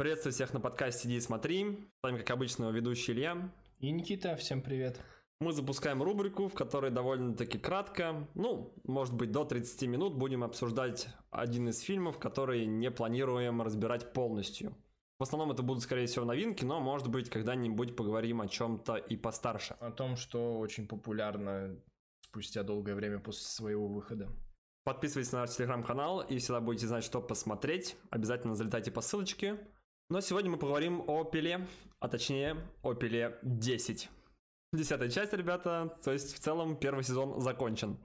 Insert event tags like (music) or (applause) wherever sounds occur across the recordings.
Приветствую всех на подкасте «Иди смотри». С вами, как обычно, ведущий Илья. И Никита, всем привет. Мы запускаем рубрику, в которой довольно-таки кратко, ну, может быть, до 30 минут будем обсуждать один из фильмов, который не планируем разбирать полностью. В основном это будут, скорее всего, новинки, но, может быть, когда-нибудь поговорим о чем-то и постарше. О том, что очень популярно спустя долгое время после своего выхода. Подписывайтесь на наш телеграм-канал и всегда будете знать, что посмотреть. Обязательно залетайте по ссылочке. Но сегодня мы поговорим о Пиле, а точнее о Пиле 10. Десятая часть, ребята, то есть в целом первый сезон закончен.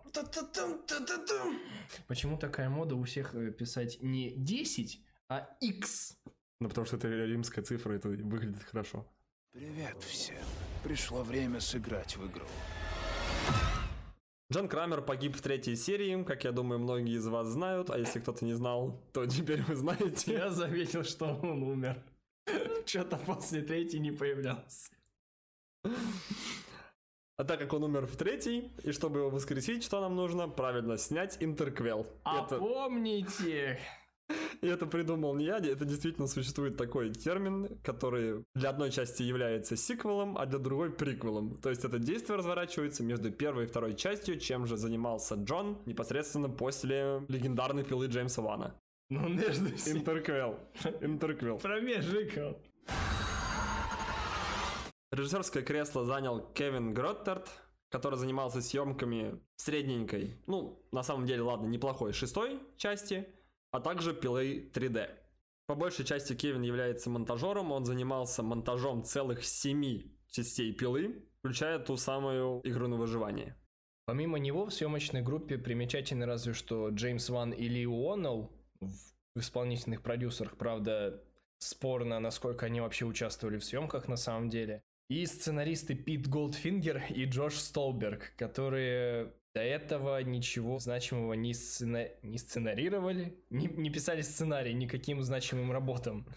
Почему такая мода у всех э, писать не 10, а X? Ну, потому что это римская цифра, это выглядит хорошо. Привет всем. Пришло время сыграть в игру. Джон Крамер погиб в третьей серии, как я думаю, многие из вас знают, а если кто-то не знал, то теперь вы знаете. Я заметил, что он умер. Что-то после третьей не появлялся. А так как он умер в третьей, и чтобы его воскресить, что нам нужно? Правильно, снять интерквел. А это... помните, И это придумал не я, это действительно существует такой термин, который для одной части является сиквелом, а для другой приквелом. То есть это действие разворачивается между первой и второй частью, чем же занимался Джон непосредственно после легендарной пилы Джеймса Вана. ну между (laughs) Интерквел. Интерквел. промежиком. Режиссерское кресло занял Кевин Гроттерт, который занимался съемками средненькой, ну, на самом деле, ладно, неплохой шестой части, а также пилы 3D. По большей части Кевин является монтажером, он занимался монтажом целых семи частей пилы, включая ту самую игру на выживание. Помимо него в съемочной группе примечательно разве что Джеймс Ван и Ли Уоннелл в исполнительных продюсерах, правда, спорно, насколько они вообще участвовали в съемках на самом деле. И сценаристы Пит Голдфингер и Джош Столберг, которые до этого ничего значимого не, сцена... не сценарировали, не, не писали сценарий никаким значимым работам.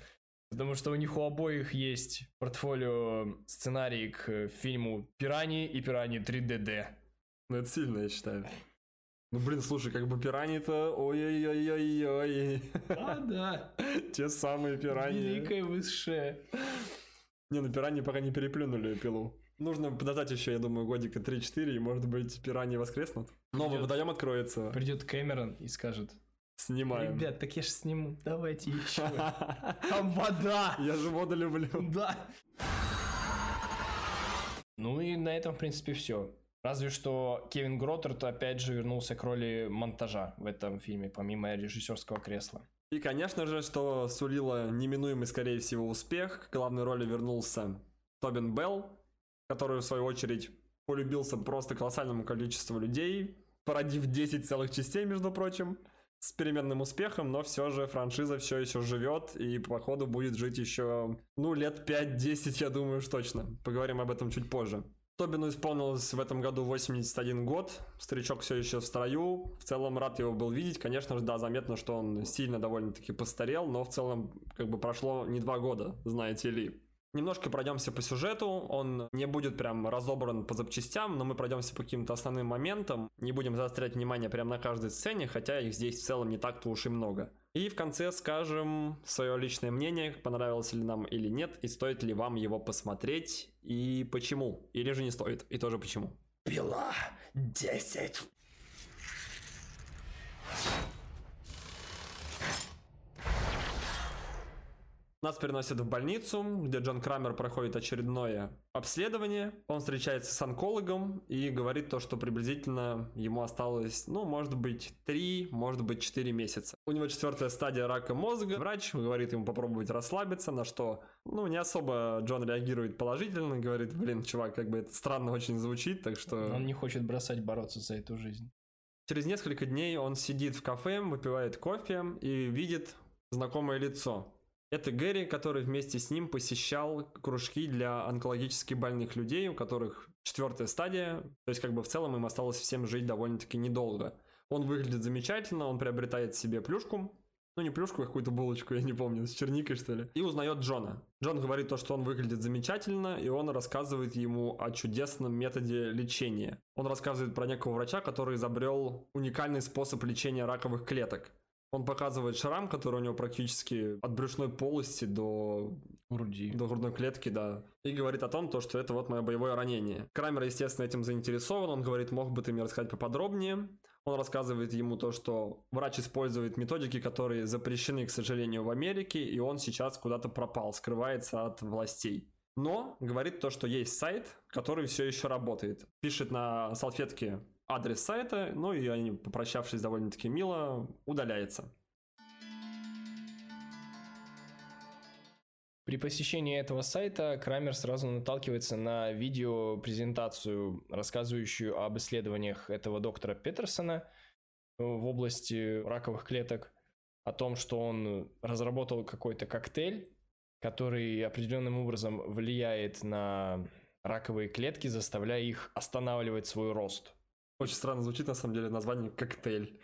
Потому что у них у обоих есть портфолио сценарий к фильму «Пираньи» и «Пираньи 3DD». Ну, это сильно, я считаю. Ну, блин, слушай, как бы пираньи-то, ой-ой-ой-ой-ой. А, да. (laughs) Те самые пираньи. Великое высшее. Не, ну пираньи пока не переплюнули пилу. Нужно подождать еще, я думаю, годика 3-4, и может быть пираньи воскреснут. Новый водоем откроется. Придет Кэмерон и скажет, Снимаем. ребят, так я же сниму, давайте еще. (laughs) Там вода. Я же воду люблю. Да. Ну и на этом, в принципе, все. Разве что Кевин Гроттерт опять же вернулся к роли монтажа в этом фильме, помимо режиссерского кресла. И, конечно же, что сулило неминуемый, скорее всего, успех, к главной роли вернулся Тобин Белл, который, в свою очередь, полюбился просто колоссальному количеству людей, породив 10 целых частей, между прочим, с переменным успехом, но все же франшиза все еще живет и, походу, будет жить еще, ну, лет 5-10, я думаю, уж точно. Поговорим об этом чуть позже. Тобину исполнилось в этом году 81 год, старичок все еще в строю, в целом рад его был видеть, конечно же, да, заметно, что он сильно довольно-таки постарел, но в целом как бы прошло не два года, знаете ли. Немножко пройдемся по сюжету, он не будет прям разобран по запчастям, но мы пройдемся по каким-то основным моментам, не будем заострять внимание прямо на каждой сцене, хотя их здесь в целом не так-то уж и много. И в конце скажем свое личное мнение, понравилось ли нам или нет, и стоит ли вам его посмотреть, и почему, или же не стоит, и тоже почему. Пила 10. Нас переносят в больницу, где Джон Крамер проходит очередное обследование. Он встречается с онкологом и говорит то, что приблизительно ему осталось, ну, может быть, 3, может быть, 4 месяца. У него четвертая стадия рака мозга. Врач говорит ему попробовать расслабиться, на что, ну, не особо Джон реагирует положительно, говорит, блин, чувак, как бы это странно очень звучит, так что... Он не хочет бросать бороться за эту жизнь. Через несколько дней он сидит в кафе, выпивает кофе и видит знакомое лицо. Это Гэри, который вместе с ним посещал кружки для онкологически больных людей, у которых четвертая стадия, то есть как бы в целом им осталось всем жить довольно-таки недолго. Он выглядит замечательно, он приобретает себе плюшку, ну не плюшку, а какую-то булочку, я не помню, с черникой что ли, и узнает Джона. Джон говорит то, что он выглядит замечательно, и он рассказывает ему о чудесном методе лечения. Он рассказывает про некого врача, который изобрел уникальный способ лечения раковых клеток. Он показывает шрам, который у него практически от брюшной полости до Груди. до грудной клетки, да. И говорит о том, то, что это вот мое боевое ранение. Крамер, естественно, этим заинтересован. Он говорит, мог бы ты мне рассказать поподробнее. Он рассказывает ему то, что врач использует методики, которые запрещены, к сожалению, в Америке, и он сейчас куда-то пропал, скрывается от властей. Но говорит то, что есть сайт, который все еще работает. Пишет на салфетке адрес сайта, ну и они, попрощавшись довольно-таки мило, удаляется. При посещении этого сайта Крамер сразу наталкивается на видео-презентацию, рассказывающую об исследованиях этого доктора Петерсона в области раковых клеток, о том, что он разработал какой-то коктейль, который определенным образом влияет на раковые клетки, заставляя их останавливать свой рост. Очень странно звучит, на самом деле, название коктейль.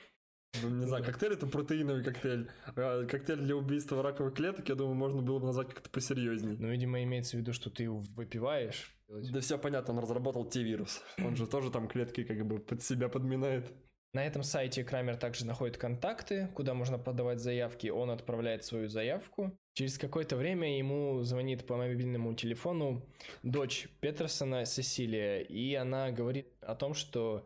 Ну, не знаю, коктейль это протеиновый коктейль. А коктейль для убийства раковых клеток, я думаю, можно было бы назвать как-то посерьезней. Ну, видимо, имеется в виду, что ты его выпиваешь. Да все понятно, он разработал Т-вирус. Он же тоже там клетки как бы под себя подминает. На этом сайте Крамер также находит контакты, куда можно подавать заявки. Он отправляет свою заявку. Через какое-то время ему звонит по мобильному телефону дочь Петерсона Сесилия, и она говорит о том, что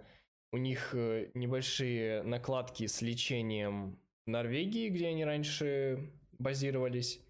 у них э, небольшие накладки с лечением в Норвегии, где они раньше базировались,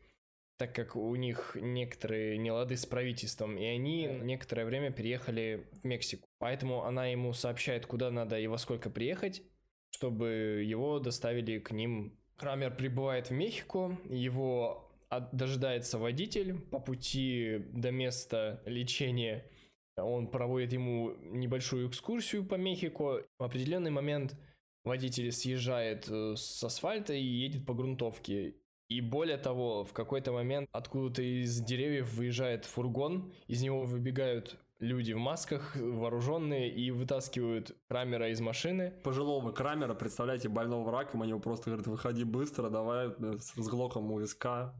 так как у них некоторые нелады с правительством, и они некоторое время переехали в Мексику. Поэтому она ему сообщает, куда надо и во сколько приехать, чтобы его доставили к ним. Крамер прибывает в Мехико, его дожидается водитель по пути до места лечения – он проводит ему небольшую экскурсию по Мехико. В определенный момент водитель съезжает э, с асфальта и едет по грунтовке. И более того, в какой-то момент откуда-то из деревьев выезжает фургон, из него выбегают люди в масках, вооруженные, и вытаскивают Крамера из машины. Пожилого Крамера, представляете, больного раком, они его просто говорят, выходи быстро, давай э, с глоком у виска.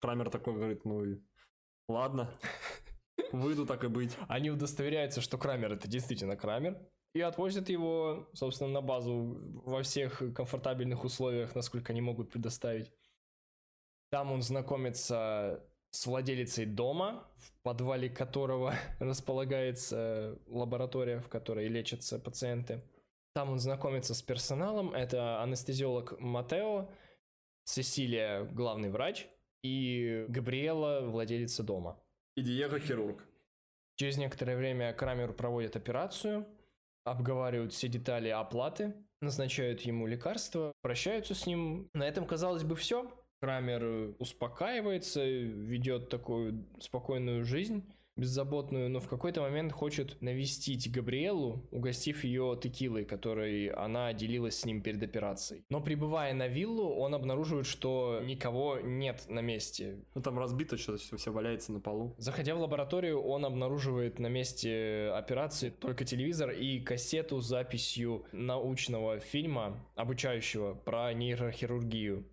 Крамер такой говорит, ну и ладно. Выйду так и быть. Они удостоверяются, что Крамер это действительно Крамер, и отвозят его, собственно, на базу во всех комфортабельных условиях, насколько они могут предоставить. Там он знакомится с владелицей дома, в подвале которого (laughs) располагается лаборатория, в которой лечатся пациенты. Там он знакомится с персоналом. Это анестезиолог Матео, Сесилия, главный врач, и Габриэла, владелица дома. И Диего хирург. Через некоторое время Крамер проводит операцию, обговаривают все детали оплаты, назначают ему лекарства, прощаются с ним. На этом, казалось бы, все. Крамер успокаивается, ведет такую спокойную жизнь беззаботную, но в какой-то момент хочет навестить Габриэлу, угостив ее текилой, которой она делилась с ним перед операцией. Но прибывая на виллу, он обнаруживает, что никого нет на месте. Ну там разбито что-то, все, все валяется на полу. Заходя в лабораторию, он обнаруживает на месте операции только телевизор и кассету с записью научного фильма, обучающего про нейрохирургию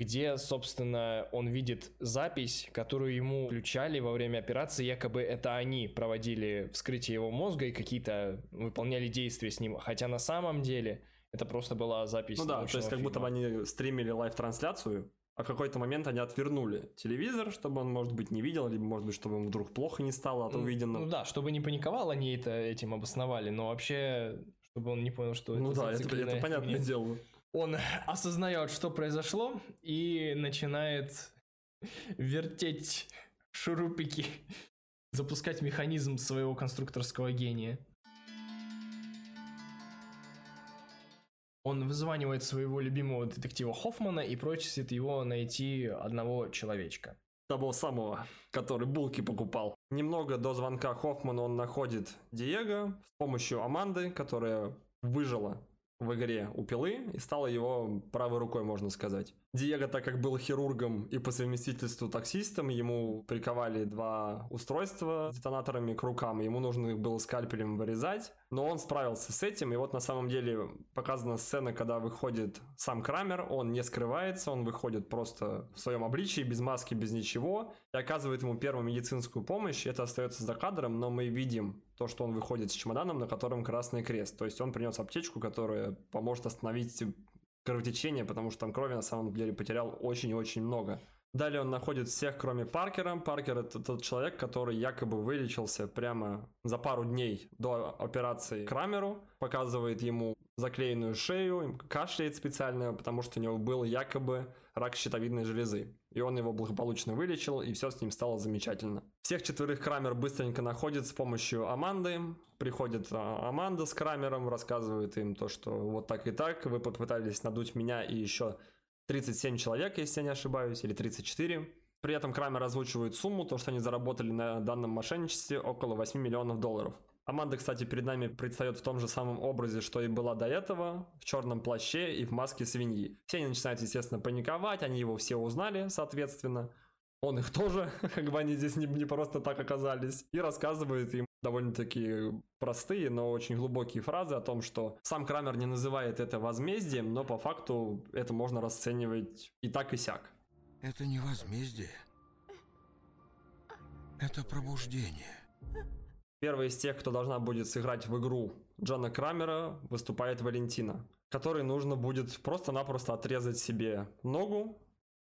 где, собственно, он видит запись, которую ему включали во время операции, якобы это они проводили вскрытие его мозга и какие-то выполняли действия с ним, хотя на самом деле это просто была запись. Ну да, то есть как фильма. будто бы они стримили live-трансляцию, а в какой-то момент они отвернули телевизор, чтобы он, может быть, не видел, либо, может быть, чтобы ему вдруг плохо не стало от увиденного. Ну да, чтобы не паниковал, они это этим обосновали, но вообще, чтобы он не понял, что ну это Ну да, это, это понятное (laughs) дело он (laughs) осознает, что произошло, и начинает вертеть шурупики, (laughs) запускать механизм своего конструкторского гения. Он вызванивает своего любимого детектива Хоффмана и просит его найти одного человечка. Того самого, который булки покупал. Немного до звонка Хоффмана он находит Диего с помощью Аманды, которая выжила в игре у Пилы и стала его правой рукой, можно сказать. Диего, так как был хирургом и по совместительству таксистом, ему приковали два устройства с детонаторами к рукам, ему нужно их было скальпелем вырезать, но он справился с этим, и вот на самом деле показана сцена, когда выходит сам Крамер, он не скрывается, он выходит просто в своем обличии, без маски, без ничего, и оказывает ему первую медицинскую помощь, это остается за кадром, но мы видим то, что он выходит с чемоданом, на котором красный крест, то есть он принес аптечку, которая поможет остановить кровотечение, потому что там крови на самом деле потерял очень и очень много. Далее он находит всех, кроме Паркера. Паркер это тот человек, который якобы вылечился прямо за пару дней до операции Крамеру. Показывает ему заклеенную шею, кашляет специально, потому что у него был якобы рак щитовидной железы. И он его благополучно вылечил, и все с ним стало замечательно. Всех четверых Крамер быстренько находит с помощью Аманды. Приходит а, Аманда с Крамером, рассказывает им то, что вот так и так, вы попытались надуть меня и еще 37 человек, если я не ошибаюсь, или 34. При этом Крамер озвучивает сумму, то, что они заработали на данном мошенничестве, около 8 миллионов долларов. Аманда, кстати, перед нами предстает в том же самом образе, что и была до этого, в черном плаще и в маске свиньи. Все они начинают, естественно, паниковать, они его все узнали, соответственно. Он их тоже, (laughs) как бы они здесь не, не просто так оказались. И рассказывает им довольно-таки простые, но очень глубокие фразы о том, что сам Крамер не называет это возмездием, но по факту это можно расценивать и так, и сяк. Это не возмездие. Это пробуждение. Первый из тех, кто должна будет сыграть в игру Джона Крамера, выступает Валентина, которой нужно будет просто-напросто отрезать себе ногу,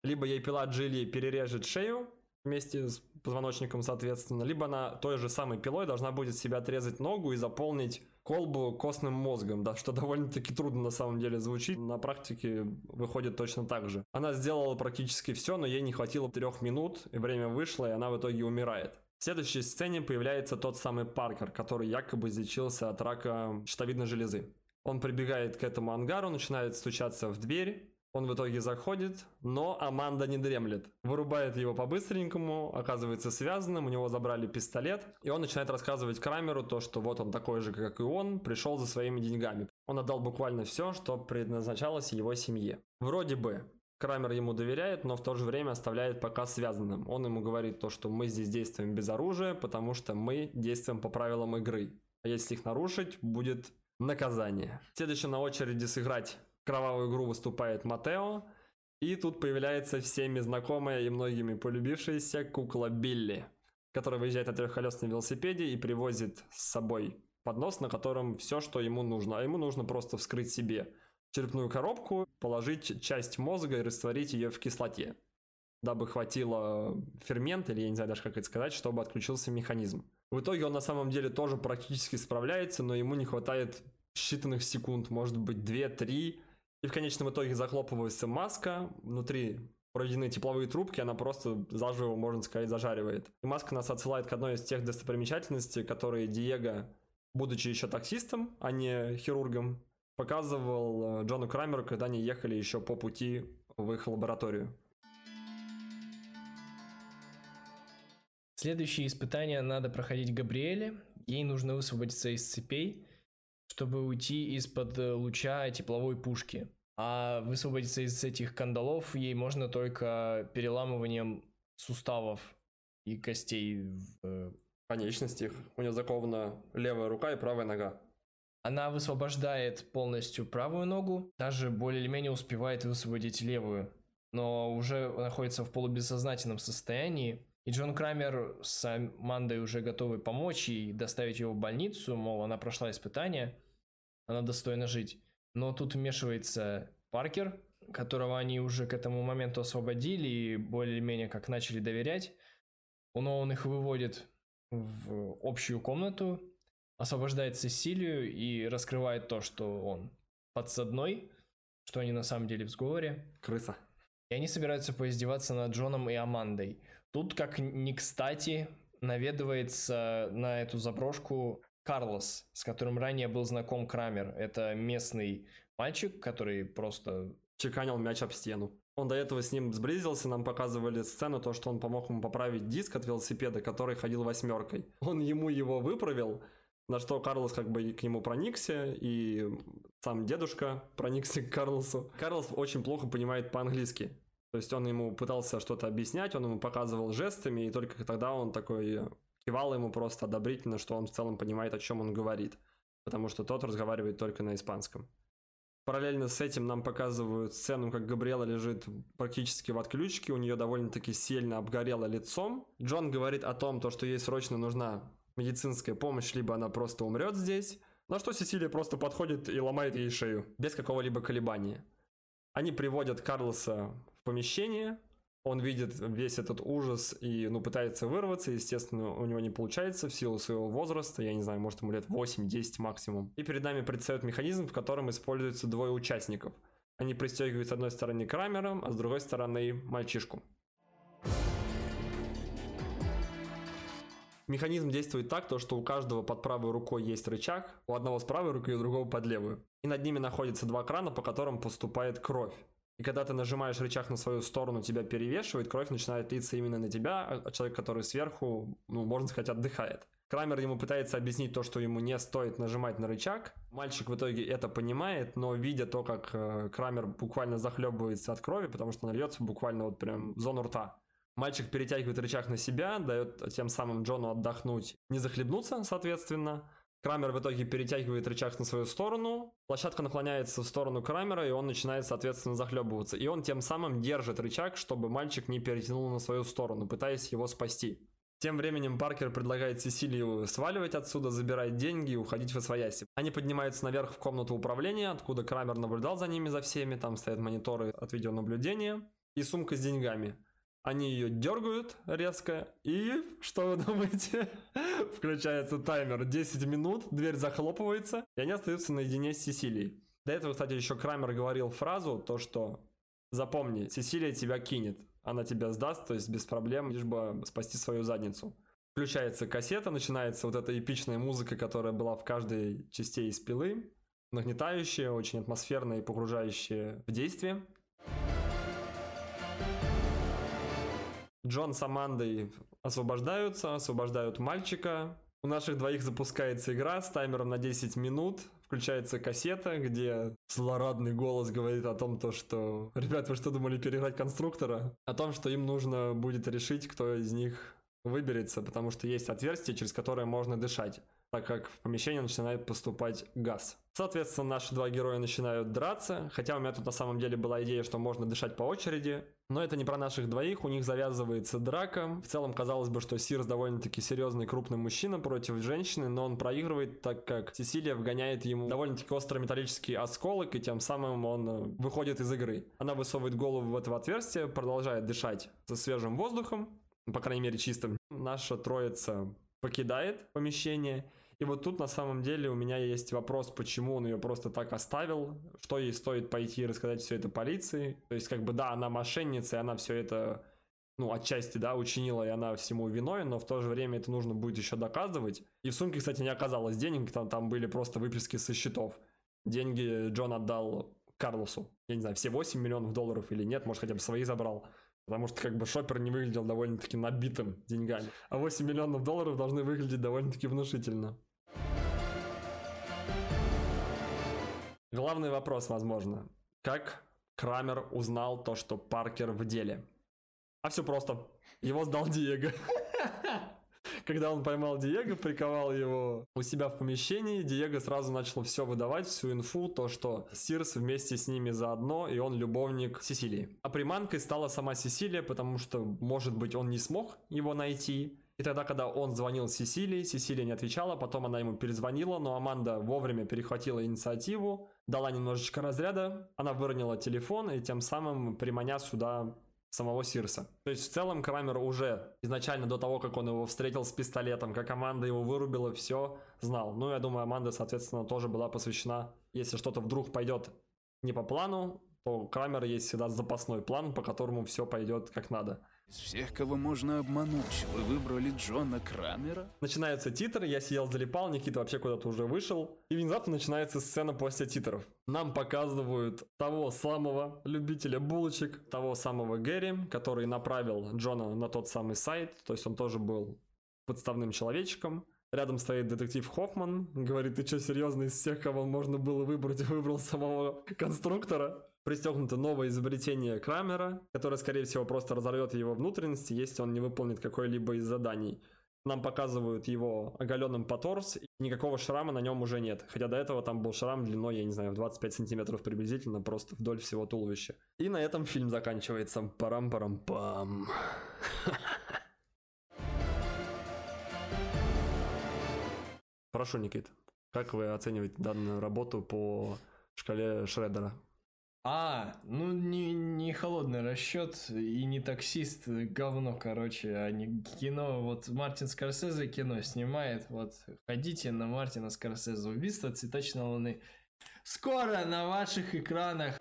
либо ей пила Джилли перережет шею, вместе с позвоночником, соответственно, либо она той же самой пилой должна будет себе отрезать ногу и заполнить колбу костным мозгом, да, что довольно-таки трудно на самом деле звучит, на практике выходит точно так же. Она сделала практически все, но ей не хватило трех минут, и время вышло, и она в итоге умирает. В следующей сцене появляется тот самый Паркер, который якобы излечился от рака щитовидной железы. Он прибегает к этому ангару, начинает стучаться в дверь, он в итоге заходит, но Аманда не дремлет. Вырубает его по-быстренькому, оказывается связанным, у него забрали пистолет, и он начинает рассказывать Крамеру то, что вот он такой же, как и он, пришел за своими деньгами. Он отдал буквально все, что предназначалось его семье. Вроде бы Крамер ему доверяет, но в то же время оставляет пока связанным. Он ему говорит то, что мы здесь действуем без оружия, потому что мы действуем по правилам игры. А если их нарушить, будет наказание. Следующим на очереди сыграть кровавую игру выступает Матео. И тут появляется всеми знакомая и многими полюбившаяся кукла Билли, которая выезжает на трехколесном велосипеде и привозит с собой поднос, на котором все, что ему нужно. А ему нужно просто вскрыть себе черепную коробку, положить часть мозга и растворить ее в кислоте, дабы хватило фермента, или я не знаю даже как это сказать, чтобы отключился механизм. В итоге он на самом деле тоже практически справляется, но ему не хватает считанных секунд, может быть 2-3, и в конечном итоге захлопывается маска, внутри проведены тепловые трубки, она просто заживо, можно сказать, зажаривает. И маска нас отсылает к одной из тех достопримечательностей, которые Диего, будучи еще таксистом, а не хирургом, показывал э, Джону Крамеру, когда они ехали еще по пути в их лабораторию. Следующие испытания надо проходить Габриэле. Ей нужно высвободиться из цепей, чтобы уйти из-под э, луча тепловой пушки. А высвободиться из этих кандалов ей можно только переламыванием суставов и костей в э, конечностях. У нее закована левая рука и правая нога. Она высвобождает полностью правую ногу, даже более или менее успевает высвободить левую, но уже находится в полубессознательном состоянии. И Джон Крамер с Амандой уже готовы помочь и доставить его в больницу, мол, она прошла испытание, она достойна жить. Но тут вмешивается Паркер, которого они уже к этому моменту освободили и более-менее как начали доверять. Но он их выводит в общую комнату, освобождает Сесилию и раскрывает то, что он подсадной, что они на самом деле в сговоре. Крыса. И они собираются поиздеваться над Джоном и Амандой. Тут, как ни кстати, наведывается на эту заброшку Карлос, с которым ранее был знаком Крамер. Это местный мальчик, который просто... Чеканил мяч об стену. Он до этого с ним сблизился, нам показывали сцену, то, что он помог ему поправить диск от велосипеда, который ходил восьмеркой. Он ему его выправил, на что Карлос как бы к нему проникся, и сам дедушка проникся (laughs) к Карлосу. Карлос очень плохо понимает по-английски. То есть он ему пытался что-то объяснять, он ему показывал жестами, и только тогда он такой кивал ему просто одобрительно, что он в целом понимает, о чем он говорит. Потому что тот разговаривает только на испанском. Параллельно с этим нам показывают сцену, как Габриэла лежит практически в отключке, у нее довольно-таки сильно обгорело лицом. Джон говорит о том, то, что ей срочно нужна медицинская помощь, либо она просто умрет здесь. На что Сесилия просто подходит и ломает ей шею, без какого-либо колебания. Они приводят Карлоса в помещение, он видит весь этот ужас и, ну, пытается вырваться, естественно, у него не получается в силу своего возраста, я не знаю, может ему лет 8-10 максимум. И перед нами предстает механизм, в котором используются двое участников. Они пристегивают с одной стороны Крамером, а с другой стороны мальчишку. Механизм действует так, то, что у каждого под правой рукой есть рычаг, у одного с правой руки, у другого под левую. И над ними находятся два крана, по которым поступает кровь. И когда ты нажимаешь рычаг на свою сторону, тебя перевешивает, кровь начинает литься именно на тебя, а человек, который сверху, ну, можно сказать, отдыхает. Крамер ему пытается объяснить то, что ему не стоит нажимать на рычаг. Мальчик в итоге это понимает, но видя то, как э, Крамер буквально захлебывается от крови, потому что он льется буквально вот прям в зону рта. Мальчик перетягивает рычаг на себя, дает тем самым Джону отдохнуть, не захлебнуться, соответственно. Крамер в итоге перетягивает рычаг на свою сторону, площадка наклоняется в сторону Крамера, и он начинает, соответственно, захлебываться. И он тем самым держит рычаг, чтобы мальчик не перетянул на свою сторону, пытаясь его спасти. Тем временем Паркер предлагает Сесилию сваливать отсюда, забирать деньги и уходить в освояси. Они поднимаются наверх в комнату управления, откуда Крамер наблюдал за ними за всеми, там стоят мониторы от видеонаблюдения и сумка с деньгами. Они ее дергают резко, и что вы думаете? (laughs) Включается таймер 10 минут, дверь захлопывается, и они остаются наедине с Сесилией. До этого, кстати, еще Крамер говорил фразу, то что запомни, Сесилия тебя кинет, она тебя сдаст, то есть без проблем, лишь бы спасти свою задницу. Включается кассета, начинается вот эта эпичная музыка, которая была в каждой части из пилы, нагнетающая, очень атмосферная и погружающая в действие. Джон с Амандой освобождаются, освобождают мальчика. У наших двоих запускается игра с таймером на 10 минут. Включается кассета, где злорадный голос говорит о том, то, что «Ребят, вы что думали переиграть конструктора?» О том, что им нужно будет решить, кто из них выберется, потому что есть отверстие, через которое можно дышать так как в помещение начинает поступать газ. Соответственно, наши два героя начинают драться, хотя у меня тут на самом деле была идея, что можно дышать по очереди, но это не про наших двоих, у них завязывается драка. В целом, казалось бы, что Сирс довольно-таки серьезный крупный мужчина против женщины, но он проигрывает, так как Сесилия вгоняет ему довольно-таки острый металлический осколок, и тем самым он э, выходит из игры. Она высовывает голову в это отверстие, продолжает дышать со свежим воздухом, по крайней мере чистым. Наша троица покидает помещение, и вот тут на самом деле у меня есть вопрос, почему он ее просто так оставил, что ей стоит пойти и рассказать все это полиции. То есть, как бы, да, она мошенница, и она все это, ну, отчасти, да, учинила, и она всему виной, но в то же время это нужно будет еще доказывать. И в сумке, кстати, не оказалось денег, там, там были просто выписки со счетов. Деньги Джон отдал Карлосу. Я не знаю, все 8 миллионов долларов или нет, может, хотя бы свои забрал. Потому что как бы шопер не выглядел довольно-таки набитым деньгами. А 8 миллионов долларов должны выглядеть довольно-таки внушительно. Главный вопрос, возможно. Как Крамер узнал то, что Паркер в деле? А все просто. Его сдал Диего. (laughs) Когда он поймал Диего, приковал его у себя в помещении, Диего сразу начал все выдавать, всю инфу, то, что Сирс вместе с ними заодно, и он любовник Сесилии. А приманкой стала сама Сесилия, потому что, может быть, он не смог его найти, и тогда, когда он звонил Сесилии, Сесилия не отвечала, потом она ему перезвонила, но Аманда вовремя перехватила инициативу, дала немножечко разряда, она выронила телефон и тем самым приманя сюда самого Сирса. То есть в целом Крамер уже изначально до того, как он его встретил с пистолетом, как Аманда его вырубила, все знал. Ну, я думаю, Аманда, соответственно, тоже была посвящена, если что-то вдруг пойдет не по плану, то Крамер есть всегда запасной план, по которому все пойдет как надо. Из всех, кого можно обмануть, вы выбрали Джона Крамера? Начинаются титры, я сидел, залипал, Никита вообще куда-то уже вышел. И внезапно начинается сцена после титров. Нам показывают того самого любителя булочек, того самого Гэри, который направил Джона на тот самый сайт. То есть он тоже был подставным человечком. Рядом стоит детектив Хоффман, говорит, ты что, серьезно, из всех, кого можно было выбрать, (laughs) выбрал самого конструктора? Пристегнуто новое изобретение Крамера, которое, скорее всего, просто разорвет его внутренности, если он не выполнит какое-либо из заданий. Нам показывают его оголенным по торс, и никакого шрама на нем уже нет. Хотя до этого там был шрам длиной, я не знаю, в 25 сантиметров приблизительно, просто вдоль всего туловища. И на этом фильм заканчивается. Парам-парам-пам. (laughs) Прошу, Никит, как вы оцениваете данную работу по шкале Шредера? А, ну не, не холодный расчет и не таксист, говно, короче, а не кино. Вот Мартин Скорсезе кино снимает, вот ходите на Мартина Скорсезе. Убийство цветочной луны. Скоро на ваших экранах.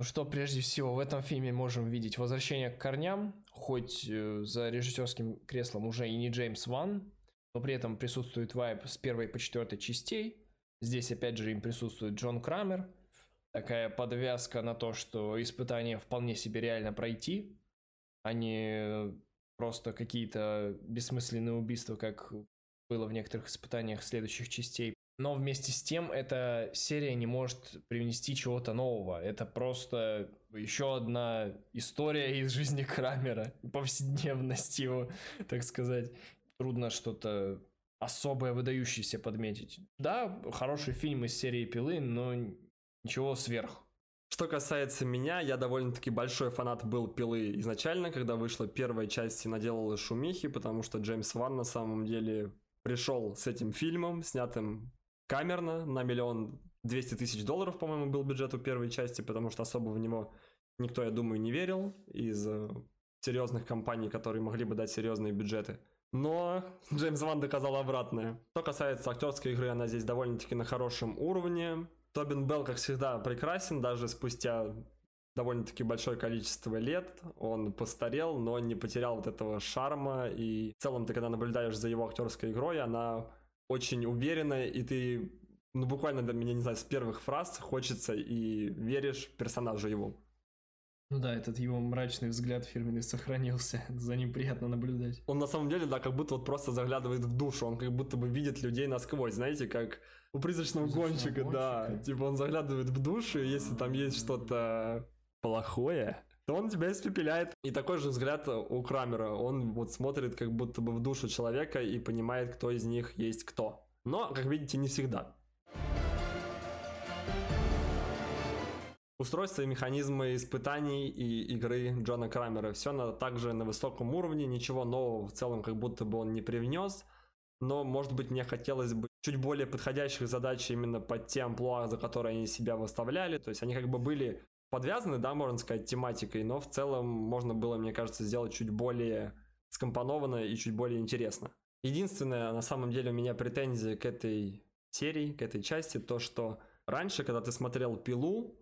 Ну что, прежде всего, в этом фильме можем видеть возвращение к корням, хоть э, за режиссерским креслом уже и не Джеймс Ван, но при этом присутствует вайб с первой по четвертой частей. Здесь опять же им присутствует Джон Крамер. Такая подвязка на то, что испытания вполне себе реально пройти, а не просто какие-то бессмысленные убийства, как было в некоторых испытаниях следующих частей. Но вместе с тем эта серия не может привнести чего-то нового. Это просто еще одна история из жизни Крамера, повседневность его, так сказать. Трудно что-то особое выдающееся подметить. Да, хороший фильм из серии Пилы, но ничего сверх. Что касается меня, я довольно-таки большой фанат был Пилы изначально, когда вышла первая часть и наделала шумихи, потому что Джеймс Ван на самом деле пришел с этим фильмом, снятым камерно, на миллион двести тысяч долларов, по-моему, был бюджет у первой части, потому что особо в него никто, я думаю, не верил из серьезных компаний, которые могли бы дать серьезные бюджеты. Но Джеймс Ван доказал обратное. Что касается актерской игры, она здесь довольно-таки на хорошем уровне. Тобин Белл, как всегда, прекрасен, даже спустя довольно-таки большое количество лет. Он постарел, но не потерял вот этого шарма. И в целом ты, когда наблюдаешь за его актерской игрой, она очень уверенная, и ты, ну, буквально, до меня, не знаю, с первых фраз хочется и веришь персонажу его. Ну да, этот его мрачный взгляд фирменный сохранился, (laughs) за ним приятно наблюдать. Он на самом деле, да, как будто вот просто заглядывает в душу, он как будто бы видит людей насквозь, знаете, как у призрачного, призрачного гонщика, гонщика, да. Типа он заглядывает в душу, и если там есть что-то плохое, то он тебя испепеляет. И такой же взгляд у Крамера. Он вот смотрит как будто бы в душу человека и понимает, кто из них есть кто. Но, как видите, не всегда. Устройство и механизмы испытаний и игры Джона Крамера. Все на, также на высоком уровне, ничего нового в целом как будто бы он не привнес. Но, может быть, мне хотелось бы чуть более подходящих задач именно под те амплуа, за которые они себя выставляли. То есть они как бы были подвязаны, да, можно сказать, тематикой, но в целом можно было, мне кажется, сделать чуть более скомпонованно и чуть более интересно. Единственное, на самом деле, у меня претензия к этой серии, к этой части, то, что раньше, когда ты смотрел «Пилу»,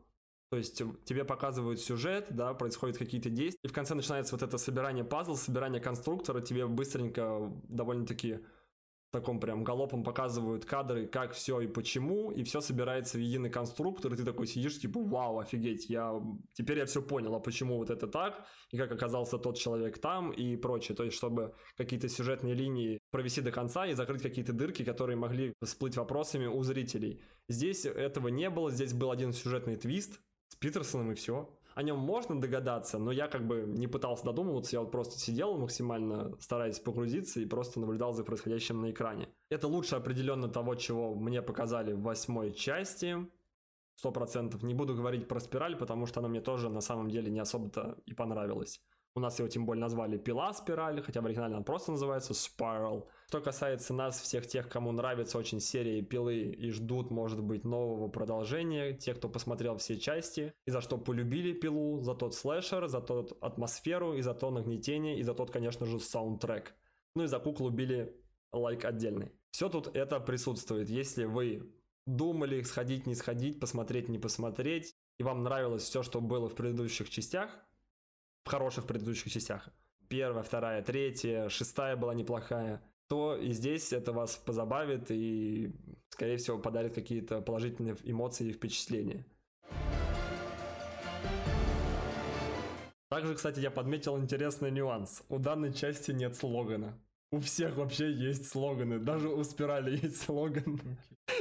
то есть тебе показывают сюжет, да, происходят какие-то действия, и в конце начинается вот это собирание пазл, собирание конструктора, тебе быстренько довольно-таки таком прям галопом показывают кадры, как все и почему, и все собирается в единый конструктор, и ты такой сидишь, типа, вау, офигеть, я теперь я все понял, а почему вот это так, и как оказался тот человек там, и прочее. То есть, чтобы какие-то сюжетные линии провести до конца и закрыть какие-то дырки, которые могли всплыть вопросами у зрителей. Здесь этого не было, здесь был один сюжетный твист Питерсоном, и все о нем можно догадаться, но я как бы не пытался додумываться, я вот просто сидел максимально стараясь погрузиться и просто наблюдал за происходящим на экране. Это лучше определенно того, чего мне показали в восьмой части, сто процентов. Не буду говорить про спираль, потому что она мне тоже на самом деле не особо-то и понравилась. У нас его тем более назвали пила спираль, хотя в оригинале она просто называется Spiral. Что касается нас, всех тех, кому нравится очень серия пилы и ждут, может быть, нового продолжения, те, кто посмотрел все части, и за что полюбили пилу, за тот слэшер, за тот атмосферу, и за то нагнетение, и за тот, конечно же, саундтрек. Ну и за куклу били лайк отдельный. Все тут это присутствует. Если вы думали сходить, не сходить, посмотреть, не посмотреть, и вам нравилось все, что было в предыдущих частях, в хороших предыдущих частях, первая, вторая, третья, шестая была неплохая, то и здесь это вас позабавит и, скорее всего, подарит какие-то положительные эмоции и впечатления. Также, кстати, я подметил интересный нюанс. У данной части нет слогана. У всех вообще есть слоганы. Даже у Спирали есть слоган.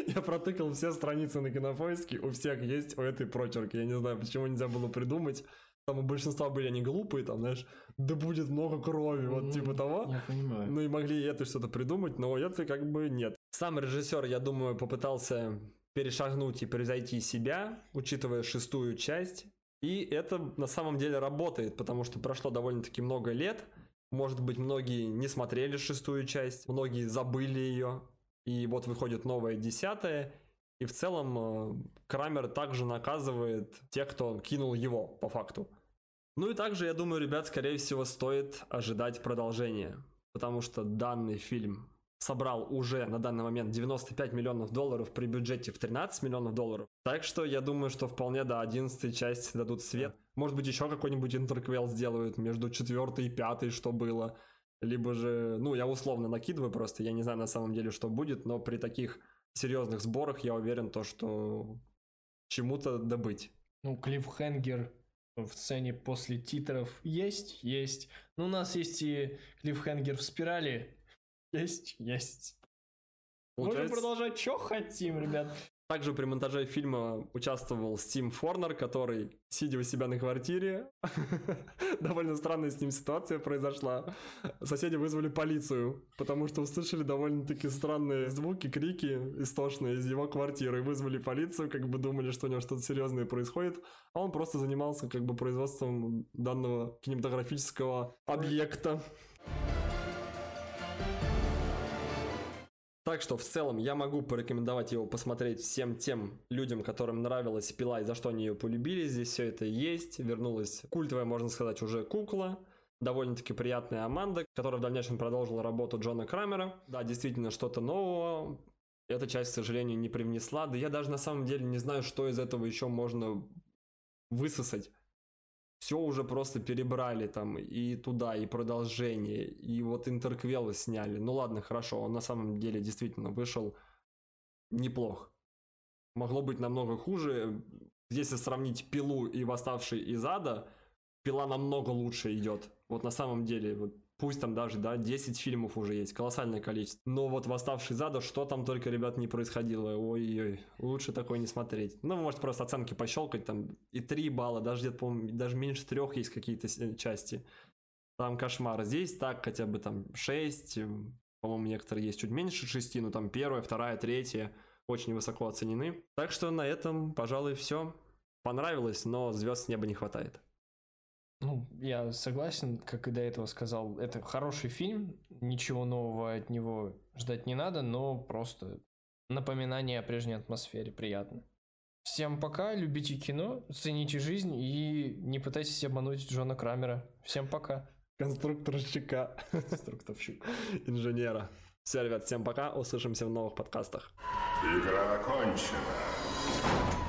Я протыкал все страницы на кинопоиске. У всех есть у этой прочерки. Я не знаю, почему нельзя было придумать там у большинства были они глупые, там, знаешь, да будет много крови, вот mm, типа того. Я понимаю. Ну и могли это что-то придумать, но это как бы нет. Сам режиссер, я думаю, попытался перешагнуть и превзойти себя, учитывая шестую часть. И это на самом деле работает, потому что прошло довольно-таки много лет. Может быть, многие не смотрели шестую часть, многие забыли ее. И вот выходит новая десятая, И в целом э, Крамер также наказывает тех, кто кинул его, по факту. Ну и также, я думаю, ребят, скорее всего, стоит ожидать продолжения. Потому что данный фильм собрал уже на данный момент 95 миллионов долларов при бюджете в 13 миллионов долларов. Так что я думаю, что вполне до 11 части дадут свет. Может быть, еще какой-нибудь интерквел сделают между 4 и 5, что было. Либо же, ну, я условно накидываю просто, я не знаю на самом деле, что будет, но при таких серьезных сборах я уверен, то, что чему-то добыть. Ну, Клиффхенгер в сцене после титров есть, есть. Ну, у нас есть и Клиффхенгер в спирали, есть, есть. Можем продолжать, что хотим, ребят. Также при монтаже фильма участвовал Стим Форнер, который, сидя у себя на квартире, (laughs) довольно странная с ним ситуация произошла. Соседи вызвали полицию, потому что услышали довольно-таки странные звуки, крики истошные из его квартиры. Вызвали полицию, как бы думали, что у него что-то серьезное происходит, а он просто занимался как бы производством данного кинематографического объекта. Так что в целом я могу порекомендовать его посмотреть всем тем людям, которым нравилась пила и за что они ее полюбили. Здесь все это есть. Вернулась культовая, можно сказать, уже кукла. Довольно-таки приятная Аманда, которая в дальнейшем продолжила работу Джона Крамера. Да, действительно, что-то нового. Эта часть, к сожалению, не привнесла. Да я даже на самом деле не знаю, что из этого еще можно высосать все уже просто перебрали там и туда, и продолжение, и вот интерквелы сняли. Ну ладно, хорошо, он на самом деле действительно вышел неплох. Могло быть намного хуже. Если сравнить пилу и восставший из ада, пила намного лучше идет. Вот на самом деле, вот пусть там даже, да, 10 фильмов уже есть, колоссальное количество. Но вот «Восставший зада», что там только, ребят, не происходило, ой-ой, лучше такое не смотреть. Ну, вы можете просто оценки пощелкать, там и 3 балла, даже где-то, по-моему, даже меньше трех есть какие-то части. Там кошмар. Здесь так хотя бы там 6, по-моему, некоторые есть чуть меньше 6, но там первая, вторая, третья очень высоко оценены. Так что на этом, пожалуй, все. Понравилось, но звезд с неба не хватает. Ну, я согласен, как и до этого сказал, это хороший фильм, ничего нового от него ждать не надо, но просто напоминание о прежней атмосфере приятно. Всем пока, любите кино, цените жизнь и не пытайтесь обмануть Джона Крамера. Всем пока. Конструкторщика. Конструкторщика. Инженера. Все, ребят, всем пока, услышимся в новых подкастах. Игра окончена.